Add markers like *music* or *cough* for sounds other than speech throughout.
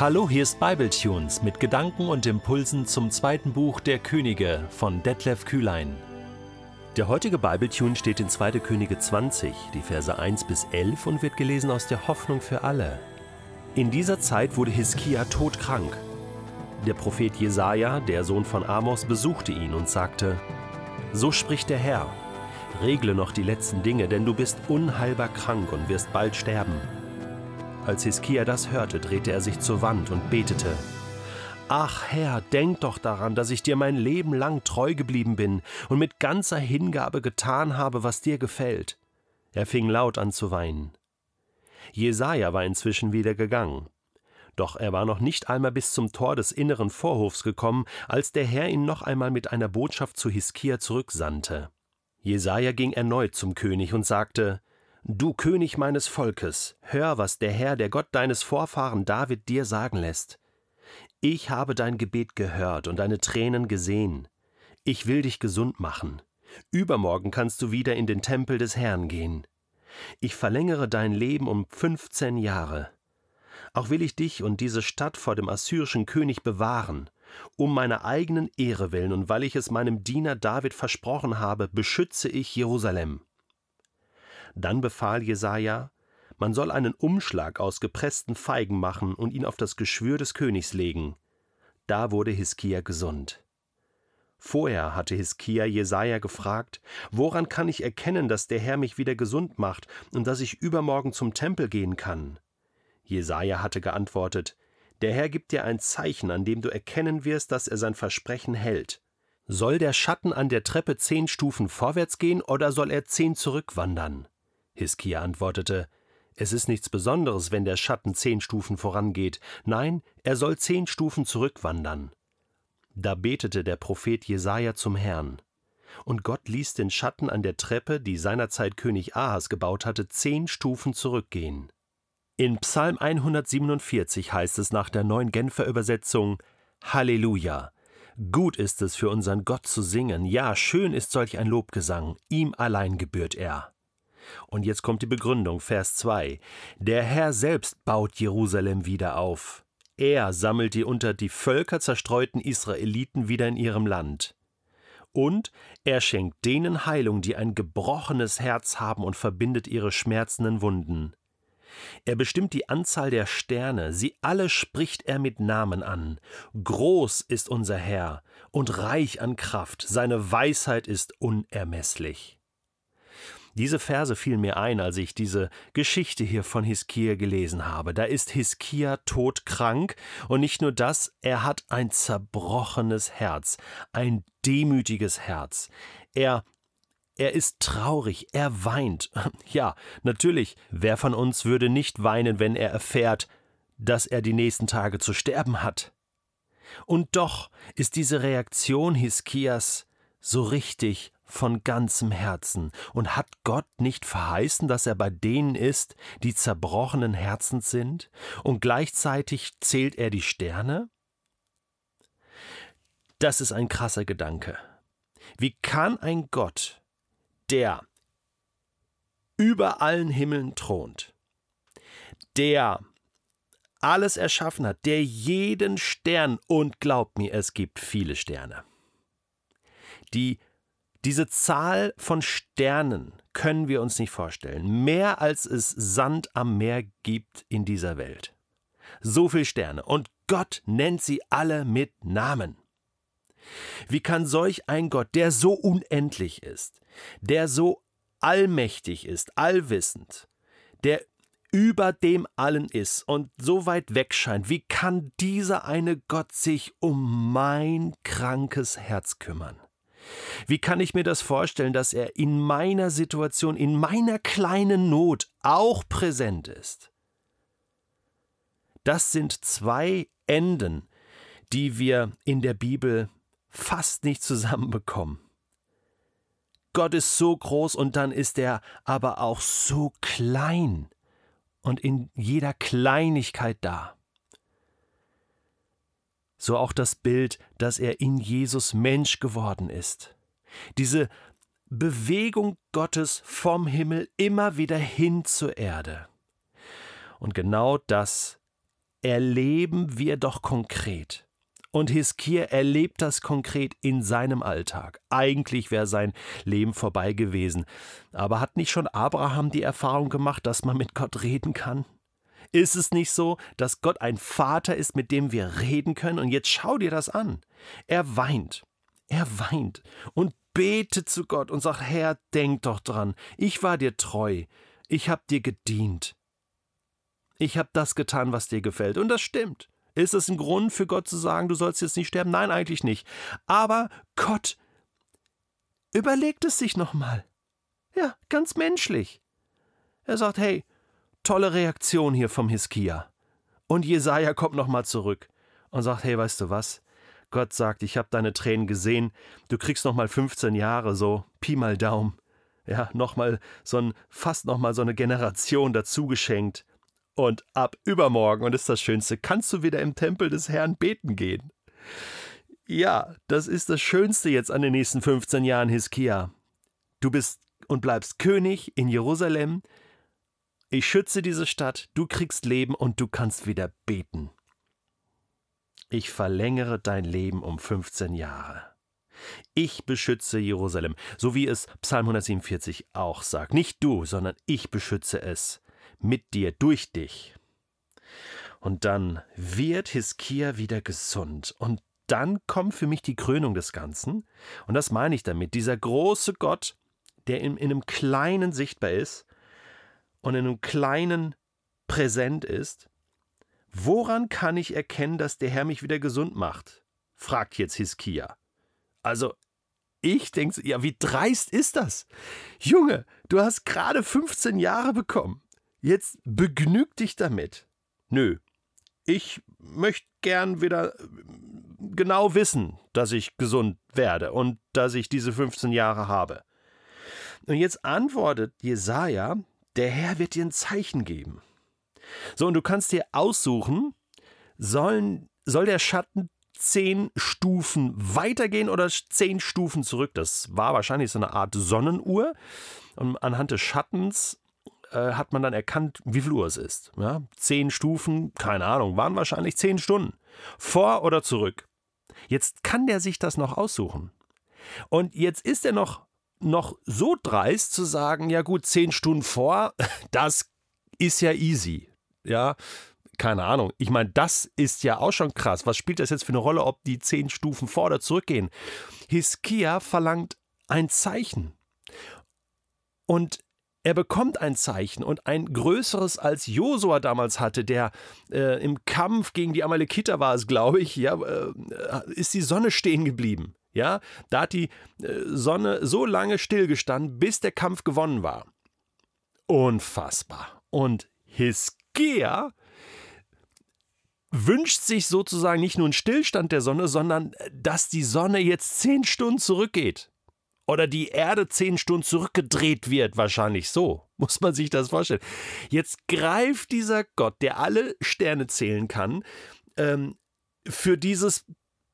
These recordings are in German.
Hallo, hier ist Bibletunes mit Gedanken und Impulsen zum zweiten Buch der Könige von Detlef Kühlein. Der heutige Bibletune steht in 2. Könige 20, die Verse 1 bis 11 und wird gelesen aus der Hoffnung für alle. In dieser Zeit wurde Hiskia todkrank. Der Prophet Jesaja, der Sohn von Amos, besuchte ihn und sagte: So spricht der Herr: Regle noch die letzten Dinge, denn du bist unheilbar krank und wirst bald sterben. Als Hiskia das hörte, drehte er sich zur Wand und betete. Ach Herr, denk doch daran, dass ich dir mein Leben lang treu geblieben bin und mit ganzer Hingabe getan habe, was dir gefällt. Er fing laut an zu weinen. Jesaja war inzwischen wieder gegangen. Doch er war noch nicht einmal bis zum Tor des inneren Vorhofs gekommen, als der Herr ihn noch einmal mit einer Botschaft zu Hiskia zurücksandte. Jesaja ging erneut zum König und sagte: Du König meines Volkes, hör, was der Herr, der Gott deines Vorfahren David dir sagen lässt. Ich habe dein Gebet gehört und deine Tränen gesehen. Ich will dich gesund machen. Übermorgen kannst du wieder in den Tempel des Herrn gehen. Ich verlängere dein Leben um fünfzehn Jahre. Auch will ich dich und diese Stadt vor dem assyrischen König bewahren. Um meiner eigenen Ehre willen und weil ich es meinem Diener David versprochen habe, beschütze ich Jerusalem. Dann befahl Jesaja, man soll einen Umschlag aus gepressten Feigen machen und ihn auf das Geschwür des Königs legen. Da wurde Hiskia gesund. Vorher hatte Hiskia Jesaja gefragt: Woran kann ich erkennen, dass der Herr mich wieder gesund macht und dass ich übermorgen zum Tempel gehen kann? Jesaja hatte geantwortet: Der Herr gibt dir ein Zeichen, an dem du erkennen wirst, dass er sein Versprechen hält. Soll der Schatten an der Treppe zehn Stufen vorwärts gehen oder soll er zehn zurückwandern? Hiskia antwortete, es ist nichts Besonderes, wenn der Schatten zehn Stufen vorangeht. Nein, er soll zehn Stufen zurückwandern. Da betete der Prophet Jesaja zum Herrn. Und Gott ließ den Schatten an der Treppe, die seinerzeit König Ahas gebaut hatte, zehn Stufen zurückgehen. In Psalm 147 heißt es nach der neuen Genfer Übersetzung: Halleluja! Gut ist es für unseren Gott zu singen, ja, schön ist solch ein Lobgesang, ihm allein gebührt er. Und jetzt kommt die Begründung, Vers 2. Der Herr selbst baut Jerusalem wieder auf. Er sammelt die unter die Völker zerstreuten Israeliten wieder in ihrem Land. Und er schenkt denen Heilung, die ein gebrochenes Herz haben und verbindet ihre schmerzenden Wunden. Er bestimmt die Anzahl der Sterne, sie alle spricht er mit Namen an. Groß ist unser Herr und reich an Kraft, seine Weisheit ist unermesslich. Diese Verse fielen mir ein, als ich diese Geschichte hier von Hiskia gelesen habe. Da ist Hiskia todkrank und nicht nur das, er hat ein zerbrochenes Herz, ein demütiges Herz. Er er ist traurig, er weint. *laughs* Ja, natürlich, wer von uns würde nicht weinen, wenn er erfährt, dass er die nächsten Tage zu sterben hat? Und doch ist diese Reaktion Hiskias so richtig von ganzem Herzen. Und hat Gott nicht verheißen, dass er bei denen ist, die zerbrochenen Herzens sind? Und gleichzeitig zählt er die Sterne? Das ist ein krasser Gedanke. Wie kann ein Gott, der über allen Himmeln thront, der alles erschaffen hat, der jeden Stern, und glaubt mir, es gibt viele Sterne, die diese Zahl von Sternen können wir uns nicht vorstellen. Mehr als es Sand am Meer gibt in dieser Welt. So viele Sterne. Und Gott nennt sie alle mit Namen. Wie kann solch ein Gott, der so unendlich ist, der so allmächtig ist, allwissend, der über dem allen ist und so weit weg scheint, wie kann dieser eine Gott sich um mein krankes Herz kümmern? Wie kann ich mir das vorstellen, dass er in meiner Situation, in meiner kleinen Not auch präsent ist? Das sind zwei Enden, die wir in der Bibel fast nicht zusammenbekommen. Gott ist so groß und dann ist er aber auch so klein und in jeder Kleinigkeit da so auch das Bild, dass er in Jesus Mensch geworden ist. Diese Bewegung Gottes vom Himmel immer wieder hin zur Erde. Und genau das erleben wir doch konkret. Und Hiskia erlebt das konkret in seinem Alltag. Eigentlich wäre sein Leben vorbei gewesen. Aber hat nicht schon Abraham die Erfahrung gemacht, dass man mit Gott reden kann? Ist es nicht so, dass Gott ein Vater ist, mit dem wir reden können? Und jetzt schau dir das an. Er weint. Er weint und betet zu Gott und sagt, Herr, denk doch dran. Ich war dir treu. Ich hab dir gedient. Ich hab das getan, was dir gefällt. Und das stimmt. Ist es ein Grund für Gott zu sagen, du sollst jetzt nicht sterben? Nein, eigentlich nicht. Aber Gott überlegt es sich nochmal. Ja, ganz menschlich. Er sagt, hey, tolle Reaktion hier vom Hiskia. Und Jesaja kommt nochmal zurück und sagt, hey, weißt du was? Gott sagt, ich habe deine Tränen gesehen, du kriegst nochmal 15 Jahre, so Pi mal Daum. Ja, nochmal so ein, fast nochmal so eine Generation dazu geschenkt. Und ab übermorgen, und das ist das Schönste, kannst du wieder im Tempel des Herrn beten gehen. Ja, das ist das Schönste jetzt an den nächsten 15 Jahren, Hiskia. Du bist und bleibst König in Jerusalem. Ich schütze diese Stadt, du kriegst Leben und du kannst wieder beten. Ich verlängere dein Leben um 15 Jahre. Ich beschütze Jerusalem, so wie es Psalm 147 auch sagt. Nicht du, sondern ich beschütze es mit dir, durch dich. Und dann wird Hiskia wieder gesund. Und dann kommt für mich die Krönung des Ganzen. Und das meine ich damit. Dieser große Gott, der in, in einem Kleinen sichtbar ist und in einem Kleinen präsent ist. Woran kann ich erkennen, dass der Herr mich wieder gesund macht? fragt jetzt Hiskia. Also, ich denke, ja, wie dreist ist das? Junge, du hast gerade 15 Jahre bekommen. Jetzt begnüg dich damit. Nö, ich möchte gern wieder äh, genau wissen, dass ich gesund werde und dass ich diese 15 Jahre habe. Und jetzt antwortet Jesaja, der Herr wird dir ein Zeichen geben. So, und du kannst dir aussuchen, sollen, soll der Schatten zehn Stufen weitergehen oder zehn Stufen zurück? Das war wahrscheinlich so eine Art Sonnenuhr. Und anhand des Schattens äh, hat man dann erkannt, wie viel Uhr es ist. Ja? Zehn Stufen, keine Ahnung, waren wahrscheinlich zehn Stunden. Vor oder zurück. Jetzt kann der sich das noch aussuchen. Und jetzt ist er noch, noch so dreist zu sagen, ja gut, zehn Stunden vor, *laughs* das ist ja easy. Ja, keine Ahnung. Ich meine, das ist ja auch schon krass. Was spielt das jetzt für eine Rolle, ob die zehn Stufen vor oder zurückgehen? Hiskia verlangt ein Zeichen. Und er bekommt ein Zeichen und ein größeres als Josua damals hatte, der äh, im Kampf gegen die Amalekiter war es, glaube ich, ja, äh, ist die Sonne stehen geblieben. Ja, da hat die äh, Sonne so lange stillgestanden, bis der Kampf gewonnen war. Unfassbar. Und Hiskia wünscht sich sozusagen nicht nur einen Stillstand der Sonne, sondern äh, dass die Sonne jetzt zehn Stunden zurückgeht oder die Erde zehn Stunden zurückgedreht wird, wahrscheinlich so, *laughs* muss man sich das vorstellen. Jetzt greift dieser Gott, der alle Sterne zählen kann, ähm, für dieses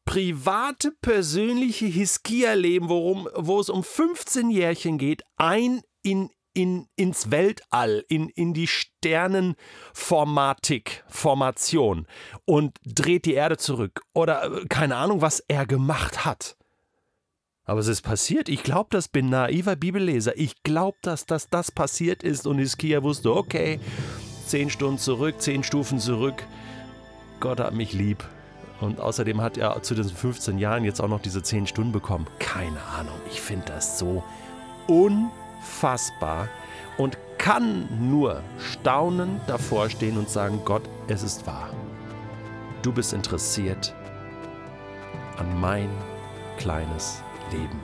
private, persönliche Hiskia-Leben, wo es um 15 Jährchen geht, ein in, in, ins Weltall, in, in die Sternenformatik, Formation und dreht die Erde zurück. Oder äh, keine Ahnung, was er gemacht hat. Aber es ist passiert. Ich glaube, das bin naiver Bibelleser. Ich glaube, dass, dass das passiert ist und Hiskia wusste, okay, zehn Stunden zurück, zehn Stufen zurück. Gott hat mich lieb. Und außerdem hat er zu diesen 15 Jahren jetzt auch noch diese zehn Stunden bekommen. Keine Ahnung. Ich finde das so unfassbar und kann nur staunend davor stehen und sagen, Gott, es ist wahr. Du bist interessiert an mein kleines Leben.